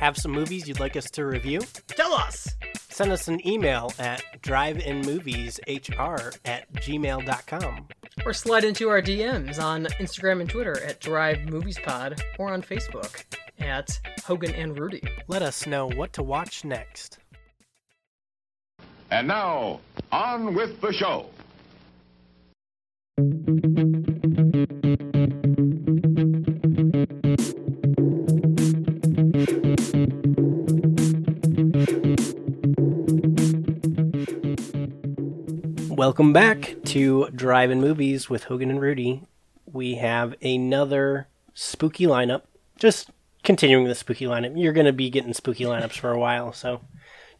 Have some movies you'd like us to review? Tell us! Send us an email at driveinmovieshr at gmail.com. Or slide into our DMs on Instagram and Twitter at Drive Movies Pod or on Facebook at Hogan and Rudy. Let us know what to watch next. And now, on with the show. Welcome back to Drive in Movies with Hogan and Rudy. We have another spooky lineup. Just continuing the spooky lineup. You're going to be getting spooky lineups for a while, so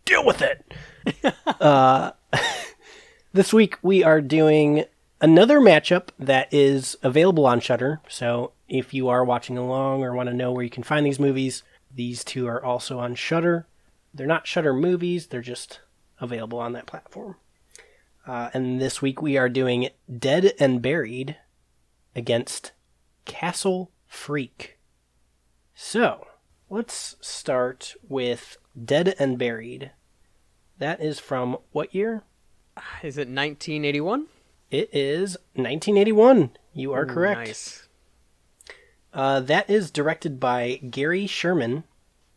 deal with it. uh, this week we are doing another matchup that is available on Shudder. So if you are watching along or want to know where you can find these movies, these two are also on Shudder. They're not Shudder movies; they're just available on that platform. Uh, and this week we are doing Dead and Buried against Castle Freak. So, let's start with Dead and Buried. That is from what year? Is it 1981? It is 1981. You are Ooh, correct. Nice. Uh, that is directed by Gary Sherman,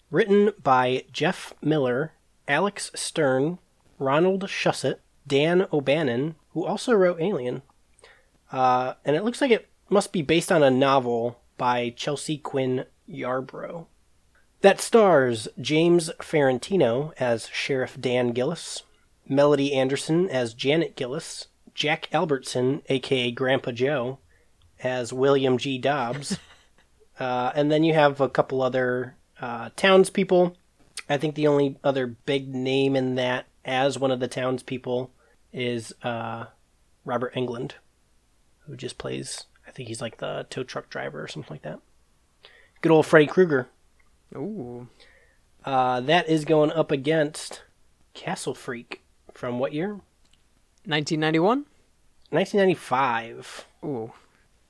written by Jeff Miller, Alex Stern, Ronald Shusett, Dan O'Bannon, who also wrote Alien. Uh, and it looks like it must be based on a novel by Chelsea Quinn Yarbro. That stars James Farentino as Sheriff Dan Gillis, Melody Anderson as Janet Gillis, Jack Albertson, aka Grandpa Joe, as William G. Dobbs. uh, and then you have a couple other uh, townspeople. I think the only other big name in that as one of the townspeople is uh, Robert Englund, who just plays, I think he's like the tow truck driver or something like that. Good old Freddy Krueger. Ooh. Uh, that is going up against Castle Freak from what year? 1991? 1995. Ooh.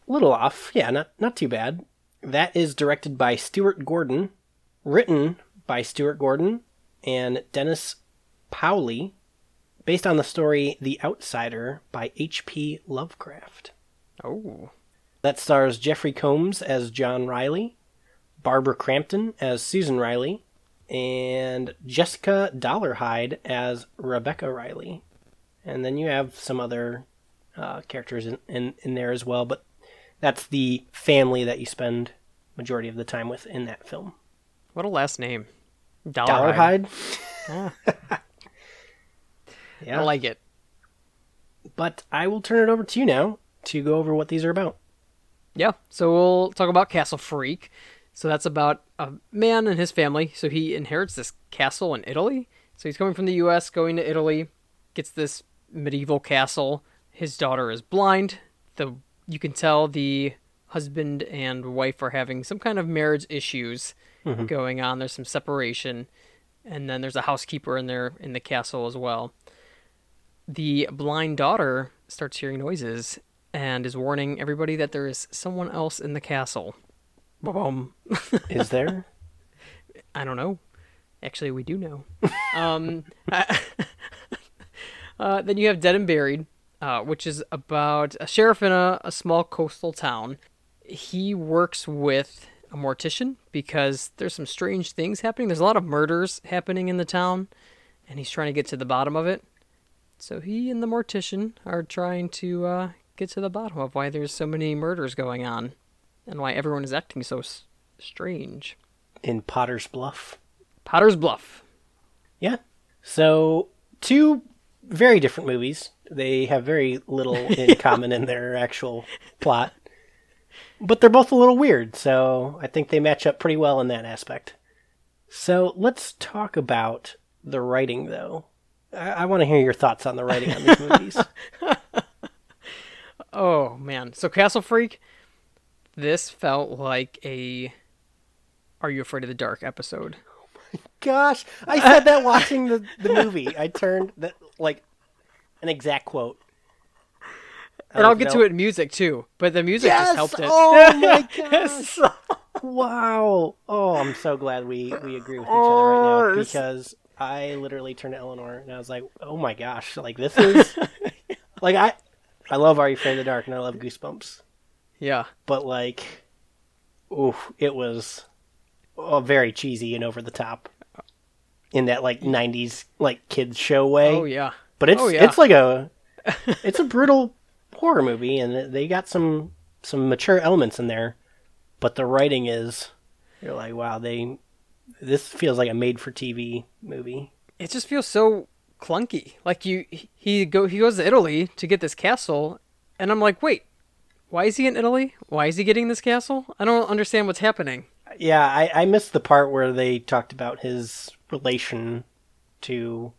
little off. Yeah, not not too bad. That is directed by Stuart Gordon, written by Stuart Gordon and Dennis Paoli, based on the story The Outsider by H.P. Lovecraft. Oh. That stars Jeffrey Combs as John Riley, Barbara Crampton as Susan Riley, and Jessica Dollarhide as Rebecca Riley. And then you have some other uh, characters in, in, in there as well, but that's the family that you spend majority of the time with in that film. What a last name. Dollarhide? Yeah. Yeah. I like it. but I will turn it over to you now to go over what these are about. Yeah, so we'll talk about Castle Freak. So that's about a man and his family. So he inherits this castle in Italy. So he's coming from the U.S., going to Italy, gets this medieval castle. His daughter is blind. The you can tell the husband and wife are having some kind of marriage issues mm-hmm. going on. There's some separation, and then there's a housekeeper in there in the castle as well. The blind daughter starts hearing noises and is warning everybody that there is someone else in the castle. Boom. Is there? I don't know. Actually, we do know. um, uh, then you have Dead and Buried, uh, which is about a sheriff in a, a small coastal town. He works with a mortician because there's some strange things happening. There's a lot of murders happening in the town, and he's trying to get to the bottom of it. So he and the mortician are trying to uh, get to the bottom of why there's so many murders going on, and why everyone is acting so s- strange. in Potter's Bluff. Potter's Bluff. Yeah. So, two very different movies. They have very little in common in their actual plot. But they're both a little weird, so I think they match up pretty well in that aspect. So, let's talk about the writing, though. I, I want to hear your thoughts on the writing on these movies. Oh man. So Castle Freak, this felt like a Are You Afraid of the Dark episode. Oh my gosh, I said that watching the, the movie. I turned that, like, an exact quote. And I'll get to it in music too, but the music Yes! just helped it. Oh my gosh! wow. Oh, I'm so glad we we agree with each Oh, other right now oh, because I literally turned to Eleanor and I was like, "Oh my gosh, like this is like I I love Are You Afraid of the Dark and I love Goosebumps, Yeah. but like, oof, it was oh, very cheesy and over the top in that like '90s like kids show way. Oh yeah. But it's Oh, yeah. it's like a it's a brutal horror movie, and they got some some mature elements in there. But the writing is you're like, wow, they this feels like a made for TV movie. It just feels so clunky. Like you, he go he goes to Italy to get this castle, and I'm like, wait, why is he in Italy? Why is he getting this castle? I don't understand what's happening. Yeah, I, I missed the part where they talked about his relation to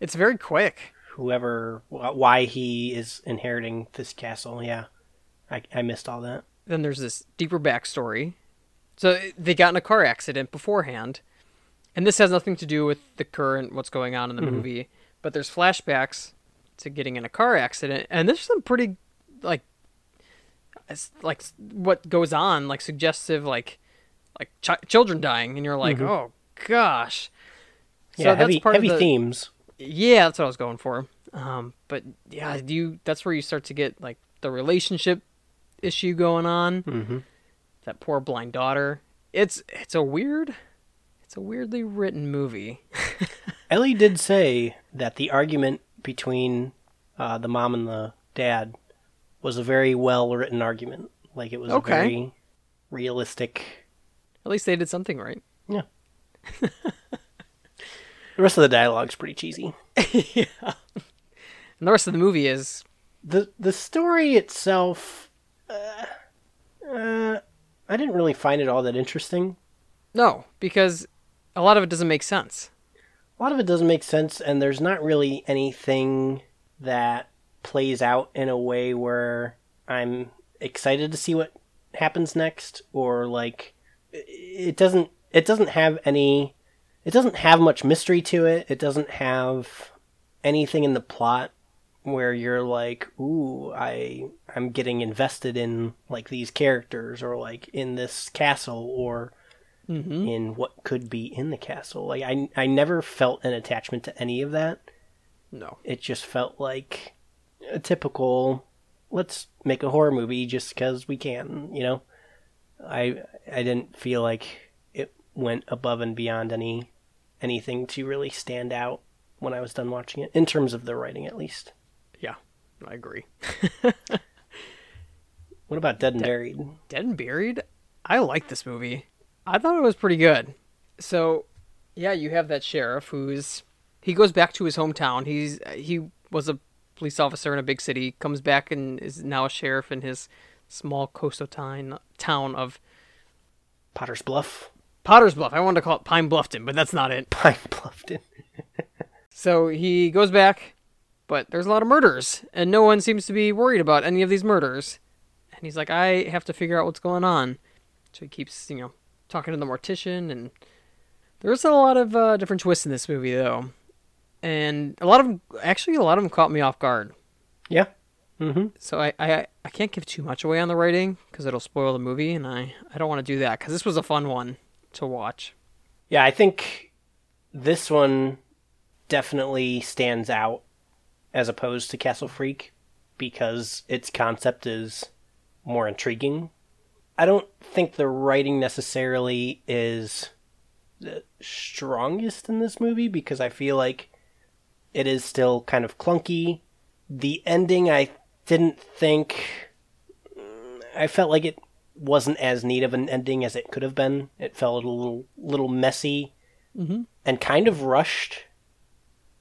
It's very quick. whoever, why he is inheriting this castle. Yeah, I, I missed all that. Then there's this deeper backstory. So they got in a car accident beforehand, and this has nothing to do with the current what's going on in the movie. But there's flashbacks to getting in a car accident, and there's some pretty like, it's like what goes on, like suggestive, like like ch- children dying, and you're like, oh gosh. So Yeah, that's heavy part of heavy the- themes. yeah, that's what I was going for. Um, but yeah, you that's where you start to get like the relationship issue going on. Mm-hmm. That poor blind daughter. It's it's a weird, it's a weirdly written movie. Ellie did say that the argument between uh, the mom and the dad was a very well written argument. Like it was Okay. a very realistic. At least they did something right. Yeah. the rest of the dialogue's pretty cheesy. yeah. And the rest of the movie is the The story itself, uh, uh, I didn't really find it all that interesting. no, because a lot of it doesn't make sense. A lot of it doesn't make sense, and there's not really anything that plays out in a way where I'm excited to see what happens next, or like it doesn't. It doesn't have any. It doesn't have much mystery to it. It doesn't have anything in the plot where you're like, "Ooh, I I'm getting invested in like these characters, or like in this castle, or." Mm-hmm. in what could be in the castle. Like I I never felt an attachment to any of that. No. It just felt like a typical let's make a horror movie just cuz we can, you know. I I didn't feel like it went above and beyond any anything to really stand out when I was done watching it in terms of the writing at least. I agree. What about Dead and Buried? Dead and Buried, I like this movie. I thought it was pretty good. So, yeah, you have that sheriff who's he goes back to his hometown. He's he was a police officer in a big city, comes back and is now a sheriff in his small coastal town town of Potter's Bluff, Potter's Bluff. I wanted to call it Pine Bluffton, but that's not it. Pine Bluffton. So he goes back, but there's a lot of murders, and no one seems to be worried about any of these murders. And he's like, I have to figure out what's going on. So he keeps, you know, talking to the mortician, and there's a lot of uh, different twists in this movie, though. And a lot of them, actually, a lot of them caught me off guard. Yeah. Mhm. So I, I, I can't give too much away on the writing because it'll spoil the movie, and I, I don't want to do that because this was a fun one to watch. Yeah, I think this one definitely stands out as opposed to Castle Freak because its concept is more intriguing. I don't think the writing necessarily is the strongest in this movie because I feel like it is still kind of clunky. The ending, I didn't think. I felt like it wasn't as neat of an ending as it could have been. It felt a little little messy Mhm. and kind of rushed.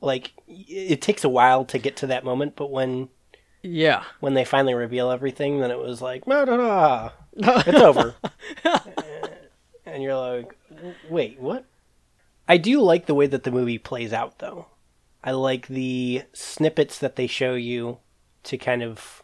Like it takes a while to get to that moment, but when Yeah. when they finally reveal everything, then it was like, da, it's over. and you're like, wait, what? I do like the way that the movie plays out, though. I like the snippets that they show you to kind of,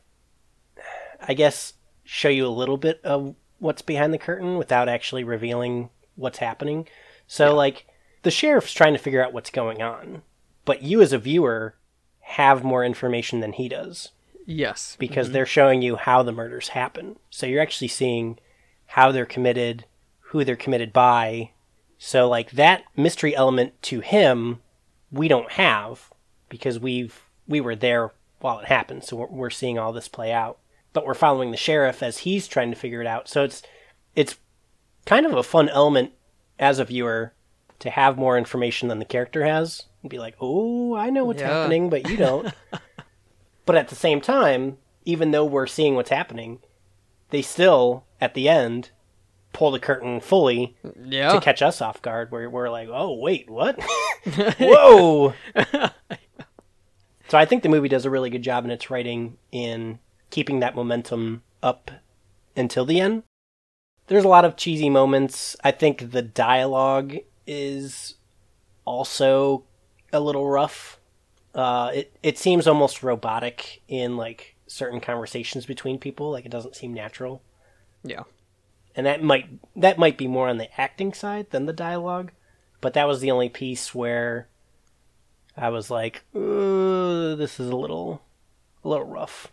I guess, show you a little bit of what's behind the curtain without actually revealing what's happening. So, like, the sheriff's trying to figure out what's going on, but you as a viewer have more information than he does Yes. because mm-hmm. they're showing you how the murders happen. So you're actually seeing how they're committed, who they're committed by. So like that mystery element to him, we don't have because we've we were there while it happened, so we're, we're seeing all this play out. But we're following the sheriff as he's trying to figure it out. So it's it's kind of a fun element as a viewer to have more information than the character has and be like, "Oh, I know what's Yeah. happening, but you don't." but at the same time, even though we're seeing what's happening, they still at the end pull the curtain fully Yeah. to catch us off guard where we're like, "Oh, wait, what?" Whoa. so I think the movie does a really good job in its writing in keeping that momentum up until the end. There's a lot of cheesy moments. I think the dialogue is also a little rough. Uh, it it seems almost robotic in like certain conversations between people. Like it doesn't seem natural yeah. and that might that might be more on the acting side than the dialogue but that was the only piece where i was like "Uh, this is a little a little rough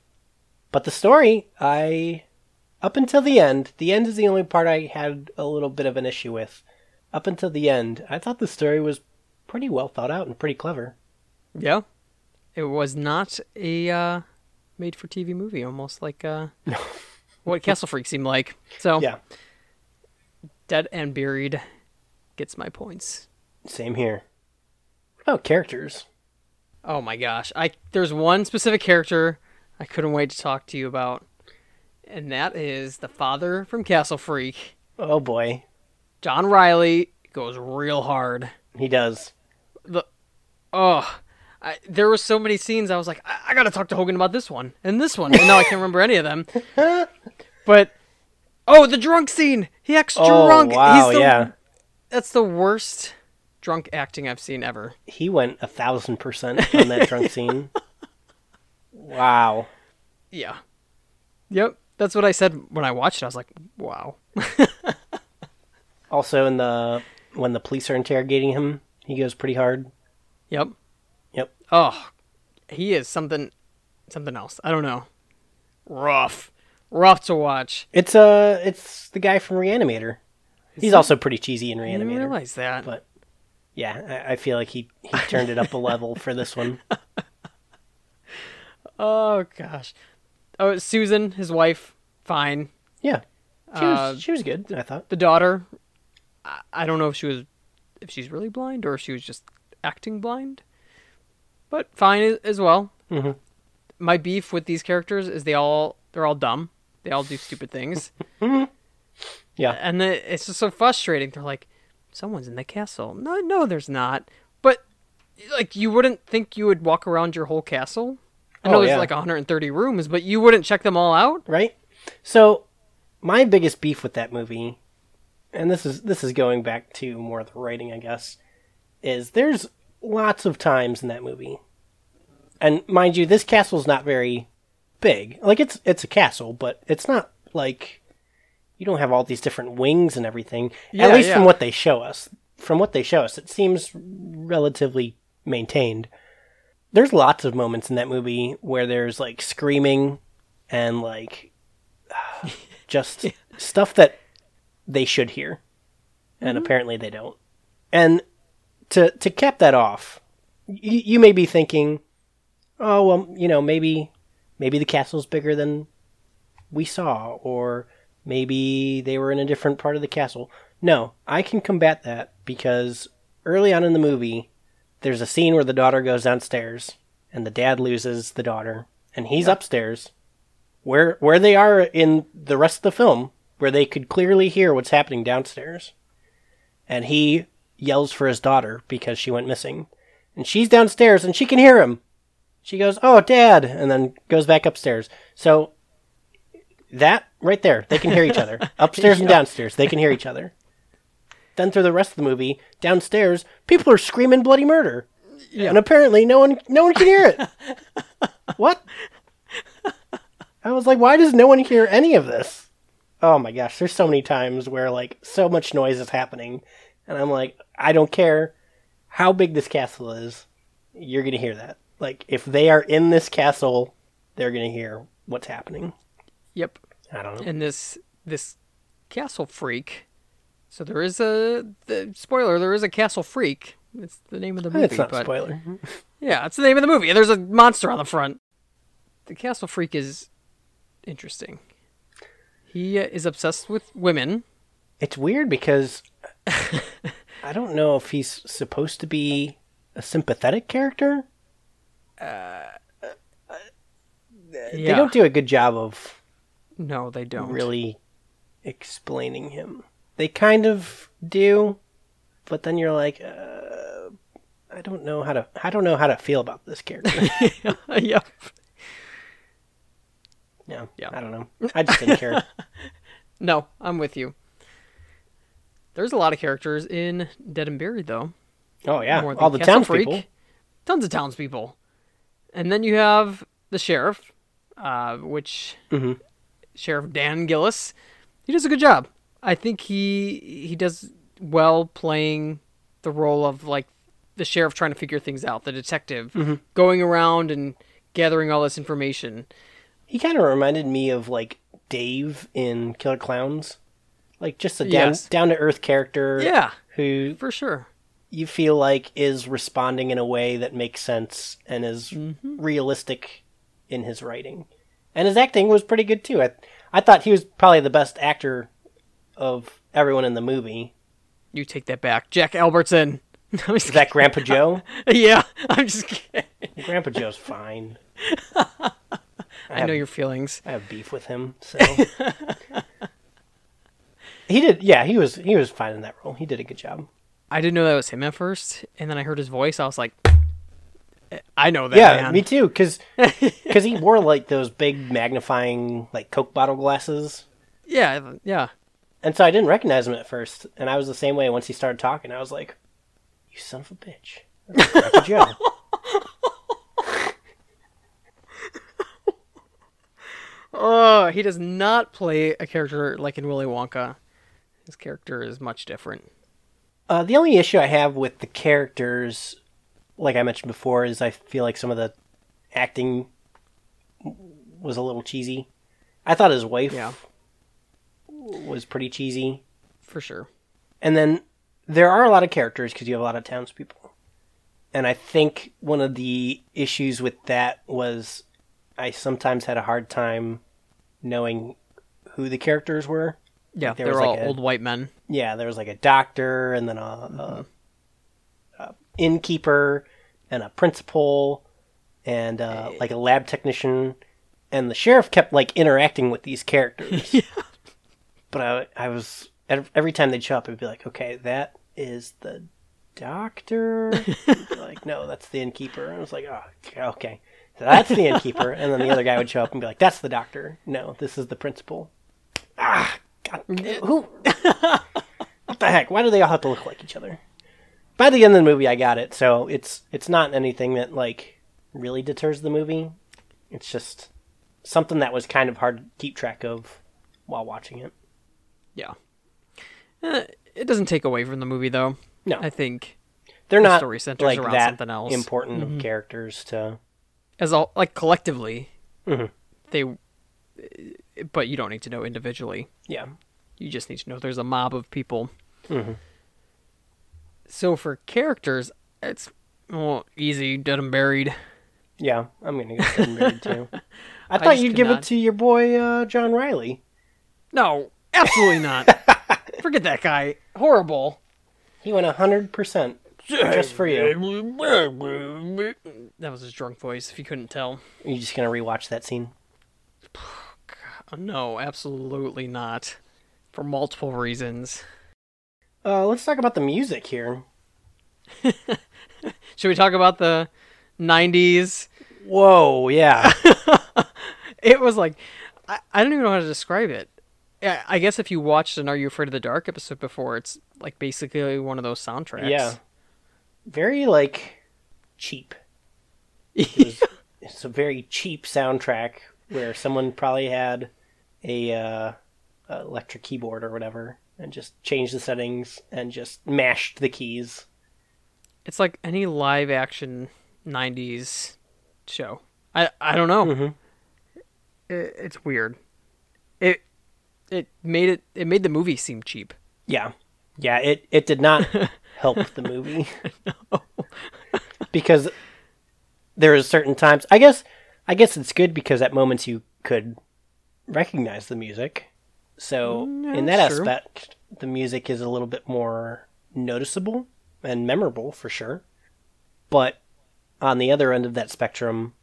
but the story i up until the end the end is the only part i had a little bit of an issue with up until the end i thought the story was pretty well thought out and pretty clever Yeah. It was not a uh, made for TV movie, almost like uh, what Castle Freak seemed like. So, yeah Dead and Buried gets my points. same here what about characters Oh my gosh. I there's one specific character I couldn't wait to talk to you about. And that is the father from Castle Freak. oh boy John Riley goes real hard. he does The oh, I, there were so many scenes I was like, I, I got to talk to Hogan about this one and this one, and now I can't remember any of them. But oh, the drunk scene. He acts oh drunk. wow the, yeah That's the worst drunk acting I've seen ever. he went a thousand percent on that drunk scene. Wow. Yeah. Yep. That's what I said when I watched it. I was like, wow. Also, in the when the police are interrogating him, he goes pretty hard. Yep. Yep. Oh, he is something, something else. I don't know. Rough, rough to watch. It's uh, it's the guy from Reanimator. He's also pretty cheesy in Reanimator. I didn't realize that. but yeah, I, I feel like he he turned it up a level for this one. Oh gosh. Oh, Susan, his wife, fine. Yeah, she was Uh, she was good. I thought. The daughter, I, I don't know if she was, if she's really blind or if she was just acting blind, but fine as well. Mhm. My beef with these characters is they all they're all dumb. They all do stupid things. Yeah. and it- it's just so frustrating. They're like, someone's in the castle. No, no, there's not. But like, you wouldn't think you would walk around your whole castle. I know Oh, there's yeah. like 130 rooms, but you wouldn't check them all out. right? So, my biggest beef with that movie, and this is this is going back to more of the writing, I guess, is there's lots of times in that movie, and mind you, this castle's not very big. Like it's it's a castle, but it's not like you don't have all these different wings and everything. Yeah, At least yeah. from what they show us, from what they show us, it seems relatively maintained. There's lots of moments in that movie where there's like screaming and like just stuff that they should hear. And mm-hmm. apparently they don't. And to to cap that off you, you may be thinking oh well you know maybe maybe the castle's bigger than we saw or maybe they were in a different part of the castle. No i can combat that because early on in the movie there's a scene where the daughter goes downstairs and the dad loses the daughter and he's upstairs. Where where they are in the rest of the film where they could clearly hear what's happening downstairs. And he yells for his daughter because she went missing. And she's downstairs and she can hear him. She goes oh dad and then goes back upstairs. So that right there they can hear each other. Upstairs and downstairs they can hear each other. Then through the rest of the movie downstairs people are screaming bloody murder. And apparently no one no one can hear it. What? I was like, why does no one hear any of this? Oh my gosh, there's so many times where like so much noise is happening, and I'm like, I don't care how big this castle is, you're gonna hear that. Like, if they are in this castle, they're gonna hear what's happening. Yep. I don't know. And this this castle freak So there is a the, spoiler. There is a castle freak. It's the name of the movie. It's not but spoiler. yeah, it's the name of the movie. and There's a monster on the front. The castle freak is interesting. He uh, is obsessed with women. It's weird because I don't know if he's supposed to be a sympathetic character. They Yeah. don't do a good job of No, they don't. really explaining him. They kind of do, but then you're like, uh, I don't know how to. I don't know how to feel about this character. yep. Yeah, Yeah. I don't know. I just didn't care. No, I'm with you. There's a lot of characters in Dead and Buried, though. Oh yeah, More than all the Castle townspeople. Freak. Tons of townspeople. And then you have the sheriff, uh, which Mhm. Sheriff Dan Gillis. He does a good job. I think he he does well playing the role of like the sheriff trying to figure things out, the detective Mm-hmm. going around and gathering all this information. He kind of reminded me of like Dave in Killer Clowns, like just a down Yes. down to earth character. Yeah, who for sure. you feel like is responding in a way that makes sense and is Mm-hmm. realistic in his writing. And his acting was pretty good too. I I thought he was probably the best actor of everyone in the movie. You take that back, Jack Albertson. Is that Grandpa Joe? yeah, I'm just kidding. Grandpa Joe's fine. I know your feelings. I have beef with him, so he did. Yeah, he was he was fine in that role. He did a good job. I didn't know that was him at first, and then I heard his voice. I was like, I know that yeah, man. me too. Because because he wore like those big magnifying like Coke bottle glasses. Yeah, yeah. And so I didn't recognize him at first, and I was the same way once he started talking. I was like, "You son of a bitch, Joe." Oh, he does not play a character like in Willy Wonka. His character is much different. Uh, the only issue I have with the characters, like I mentioned before, is I feel like some of the acting was a little cheesy. I thought his wife Yeah. was pretty cheesy. For sure. And then there are a lot of characters because you have a lot of townspeople. And I think one of the issues with that was I sometimes had a hard time knowing who the characters were. Yeah, there they were was all a- old white men. Yeah, there was like a doctor and then a, a, a innkeeper and a principal and uh, like a lab technician. And the sheriff kept like interacting with these characters. yeah. But I, I was every time they'd show up, I'd be like, okay, that is the doctor. Like, no, that's the innkeeper. And I was like, oh, okay, that's the innkeeper. And then the other guy would show up and be like, that's the doctor. No, this is the principal. Ah, God, who? what the heck? Why do they all have to look like each other? By the end of the movie, I got it. So it's it's not anything that like really deters the movie. It's just something that was kind of hard to keep track of while watching it. Yeah. Eh, it doesn't take away from the movie though. No, I think they're the not story centers like around that something else. important of characters to. As all like collectively, Mhm. they. But you don't need to know individually. Yeah, You just need to know there's a mob of people. Mhm. So for characters, it's well easy, dead and buried. yeah. I'm gonna go Dead and Buried too. I thought just you'd give not. it to your boy uh, John Riley. No, absolutely not. Forget that guy. Horrible. He went hundred percent just for you. That was his drunk voice. If you couldn't tell. Are you just gonna rewatch that scene? Uh, No, absolutely not. For multiple reasons. Uh, let's talk about the music here. Should we talk about the 90s? Whoa, yeah. It was like, I, I don't even know how to describe it. I, I guess if you watched an Are You Afraid of the Dark episode before, it's like basically one of those soundtracks. Yeah. Very like cheap. It was, it's a very cheap soundtrack where someone probably had a uh, electric keyboard or whatever and just changed the settings and just mashed the keys. It's like any live action 90s show. I, I don't know. Mhm. It, it's weird. It it made it it made the movie seem cheap. Yeah. Yeah, it, it did not help the movie. because there is certain times I guess I guess it's good because at moments you could recognize the music. So Mm, in that aspect the music is a little bit more noticeable and memorable for sure. But on the other end of that spectrum,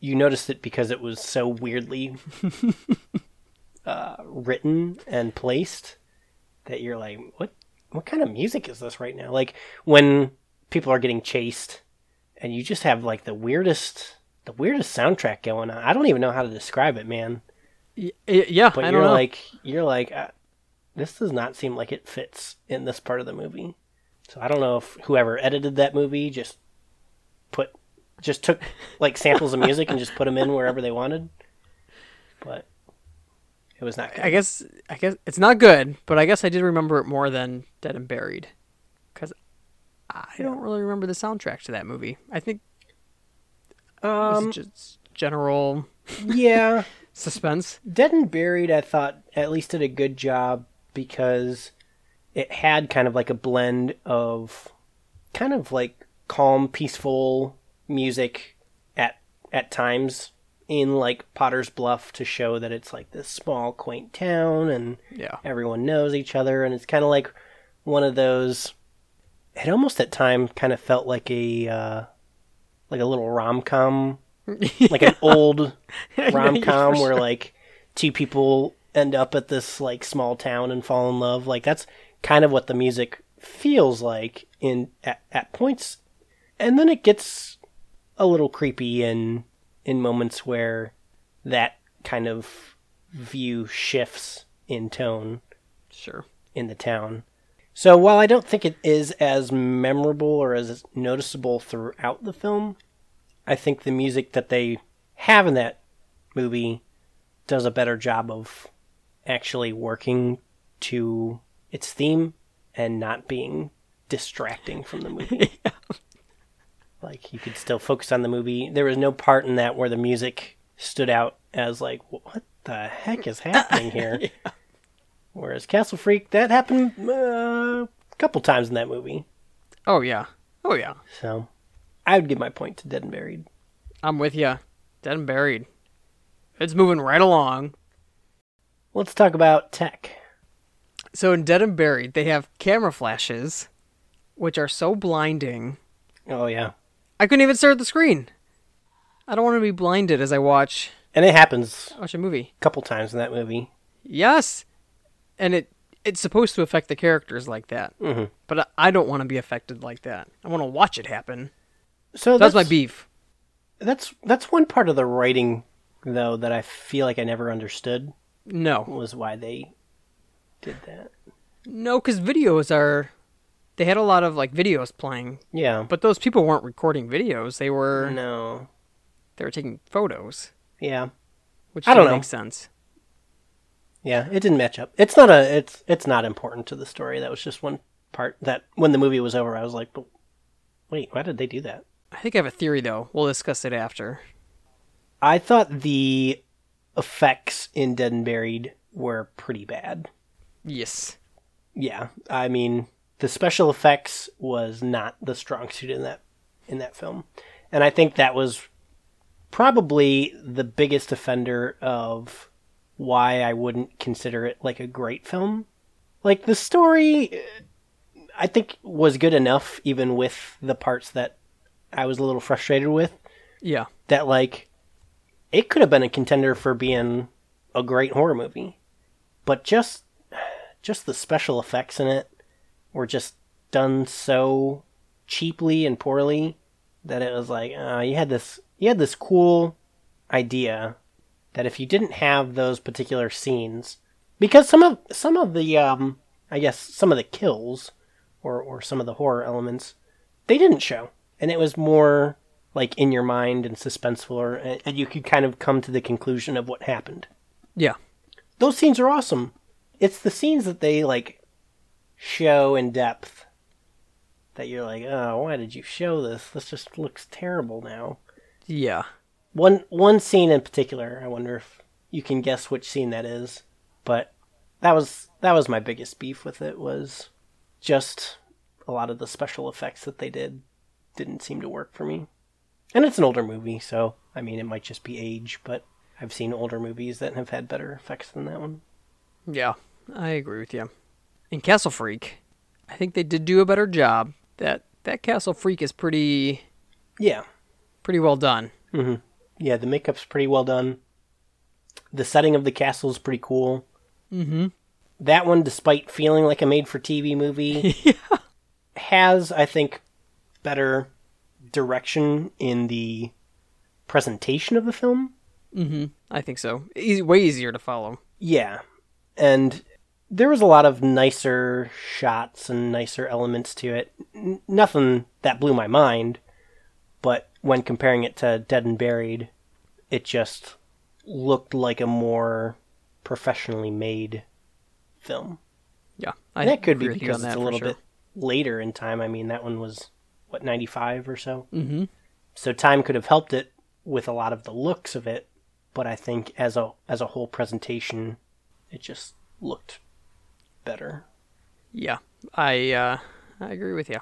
you noticed it because it was so weirdly uh, written and placed that you're like, what what kind of music is this right now? Like when people are getting chased and you just have like the weirdest the weirdest soundtrack going on. I don't even know how to describe it, man. Y- yeah, But I you're don't know. like you're like uh, this does not seem like it fits in this part of the movie. So I don't know if whoever edited that movie just put just took like samples of music and just put them in wherever they wanted. But it was not good. I guess I guess it's not good, but I guess I did remember it more than Dead and Buried, because I don't really remember the soundtrack to that movie. I think it was um just general yeah, suspense. Dead and Buried, I thought at least did a good job because it had kind of like a blend of kind of like calm, peaceful music at at times in like Potter's Bluff to show that it's like this small, quaint town and Yeah, everyone knows each other, and it's kind of like one of those. It almost at time kind of felt like a uh, like a little rom com like an old rom com where like two people end up at this like small town and fall in love. Like that's kind of what the music feels like in at, at points, and then it gets a little creepy in in moments where that kind of view shifts in tone sure. in the town. So while I don't think it is as memorable or as noticeable throughout the film, I think the music that they have in that movie does a better job of actually working to its theme and not being distracting from the movie. Like you could still focus on the movie. There was no part in that where the music stood out as like, what the heck is happening here? Whereas Castle Freak, that happened uh, a couple times in that movie. Oh yeah, oh yeah. So I would give my point to Dead and Buried. I'm with you. Dead and Buried. It's moving right along. Let's talk about tech. So in Dead and Buried, they have camera flashes, which are so blinding. Oh, yeah. I couldn't even stare at the screen. I don't want to be blinded as I watch And it happens watch a movie. a couple times in that movie. Yes, and it it's supposed to affect the characters like that. hmm But I- I don't want to be affected like that. I want to watch it happen. So That's, my beef. That's that's one part of the writing, though, that I feel like I never understood No, was why they did that. no, because videos are. They had a lot of like videos playing, Yeah. but those people weren't recording videos. They were no. they were taking photos, Yeah. which I don't know. make sense. Yeah, it didn't match up. It's not a it's it's not important to the story. That was just one part that when the movie was over, I was like, but wait, why did they do that? I think I have a theory though. We'll discuss it after. I thought the effects in Dead and Buried were pretty bad. Yes. Yeah, I mean, the special effects was not the strong suit in that in that film. And I think that was probably the biggest offender of why I wouldn't consider it like a great film. Like the story uh, I think was good enough even with the parts that I was a little frustrated with Yeah. that like it could have been a contender for being a great horror movie but just just the special effects in it were just done so cheaply and poorly that it was like uh, you had this you had this cool idea that if you didn't have those particular scenes because some of some of the um I guess some of the kills or or some of the horror elements they didn't show. And it was more like in your mind and suspenseful or, and you could kind of come to the conclusion of what happened. Yeah. those scenes are awesome. It's the scenes that they like show in depth that you're like oh why did you show this this just looks terrible now Yeah. one one scene in particular i wonder if you can guess which scene that is but that was that was my biggest beef with it was just a lot of the special effects that they did didn't seem to work for me. And it's an older movie, so I mean, it might just be age, but I've seen older movies that have had better effects than that one. Yeah, I agree with you. In Castle Freak, I think they did do a better job. That that Castle Freak is pretty Yeah, pretty well done. yeah, the makeup's pretty well done. The setting of the castle is pretty cool. Mm-hmm. That one, despite feeling like a made-for-TV movie, has I think better direction in the presentation of the film. Mm-hmm. I think so. Easy, way easier to follow. Yeah. And there was a lot of nicer shots and nicer elements to it. N- nothing that blew my mind, but when comparing it to Dead and Buried, it just looked like a more professionally made film. Yeah, I And that could be because it's a little sure. bit later in time. I mean, that one was, what, 95 or so? Mm-hmm. So time could have helped it with a lot of the looks of it, but I think as a as a whole presentation, it just looked better. Yeah, I uh, I agree with you.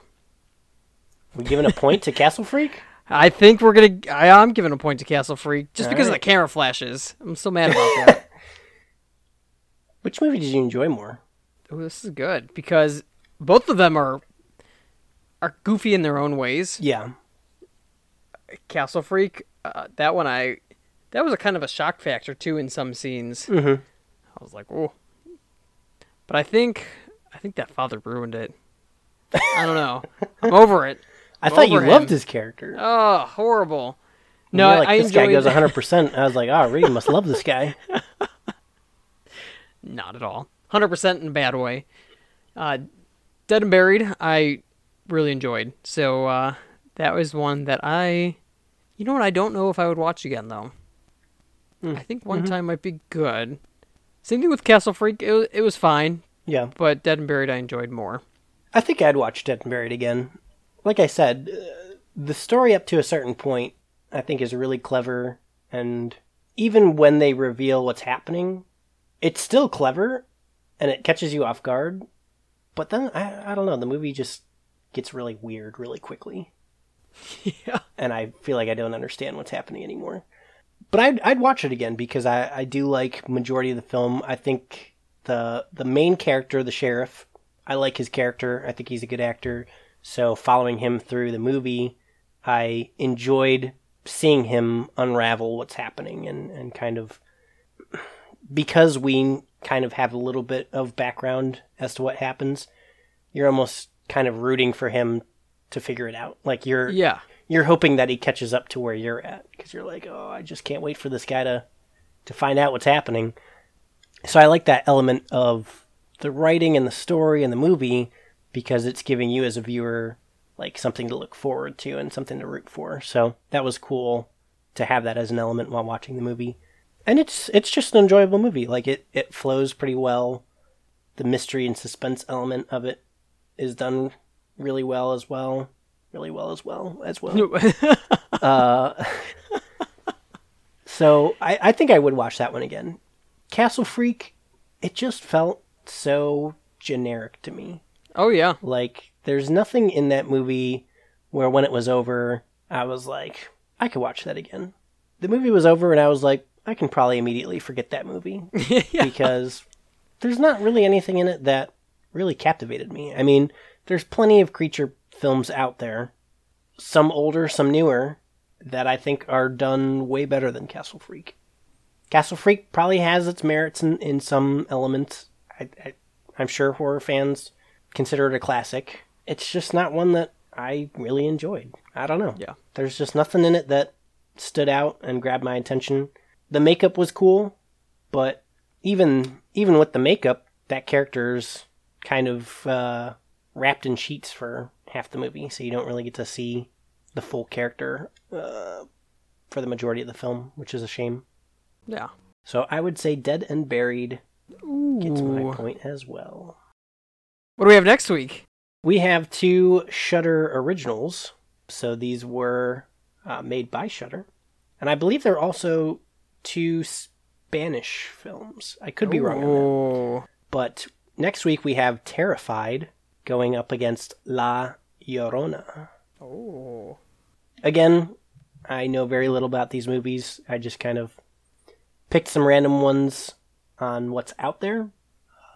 We giving a point to Castle Freak? I think we're gonna. I, I'm giving a point to Castle Freak just because of the camera flashes. I'm so mad about that. Which movie did you enjoy more? oh, this is good because both of them are are goofy in their own ways. Yeah, Castle Freak, uh, that one I that was a kind of a shock factor too in some scenes. Mhm. I was like, oh, but I think I think that father ruined it. I don't know. I'm over it. I I'm thought you over loved his character. Oh, horrible. No, You're like I this enjoyed. guy goes 100. percent I was like, oh, Reed must love this guy. Not at all. 100% in a bad way. Uh, Dead and Buried, I really enjoyed. So uh, that was one that I. You know what? I don't know if I would watch again, though. I think one time might be good. Same thing with Castle Freak. It, it was fine, Yeah, but Dead and Buried I enjoyed more. I think I'd watch Dead and Buried again. Like I said, uh, the story up to a certain point, I think, is really clever, and even when they reveal what's happening, it's still clever, and it catches you off guard. But then I, I don't know, the movie just gets really weird really quickly, yeah. and I feel like I don't understand what's happening anymore. But I'd I'd watch it again because I, I do like majority of the film. I think the the main character, the sheriff, I like his character. I think he's a good actor. So following him through the movie, I enjoyed seeing him unravel what's happening and, and kind of because we kind of have a little bit of background as to what happens, you're almost kind of rooting for him to figure it out. Like you're Yeah. You're hoping that he catches up to where you're at because you're like, oh, I just can't wait for this guy to to find out what's happening. So I like that element of the writing and the story and the movie because it's giving you as a viewer like something to look forward to and something to root for. So that was cool to have that as an element while watching the movie. And it's it's just an enjoyable movie. Like it it flows pretty well. The mystery and suspense element of it is done really well as well. Really well as well as well. Uh, so I, I think I would watch that one again. Castle Freak, it just felt so generic to me. oh, yeah. Like there's nothing in that movie where when it was over, I was like, I could watch that again. The movie was over and I was like, I can probably immediately forget that movie yeah. because there's not really anything in it that really captivated me. I mean, there's plenty of creature films out there, some older, some newer, that I think are done way better than Castle Freak. Castle Freak probably has its merits in, in some elements. I, I, I'm sure horror fans consider it a classic. It's just not one that I really enjoyed. I don't know. Yeah. There's just nothing in it that stood out and grabbed my attention. The makeup was cool, but even even with the makeup, that character's kind of uh, wrapped in sheets for half the movie, so you don't really get to see the full character uh, for the majority of the film, which is a shame. Yeah. So I would say Dead and Buried gets my point as well. What do we have next week? We have two Shudder originals. So these were uh, made by Shudder, and I believe they're also two Spanish films. I could be wrong on that. But next week we have Terrified, going up against La Llorona. Oh. Again, I know very little about these movies. I just kind of picked some random ones on what's out there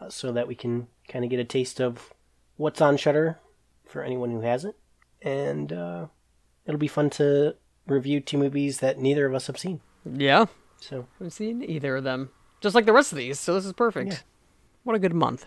uh, so that we can kind of get a taste of what's on Shudder for anyone who hasn't. And uh, it'll be fun to review two movies that neither of us have seen. Yeah. So, haven't seen either of them. Just like the rest of these, so this is perfect. Yeah. What a good month.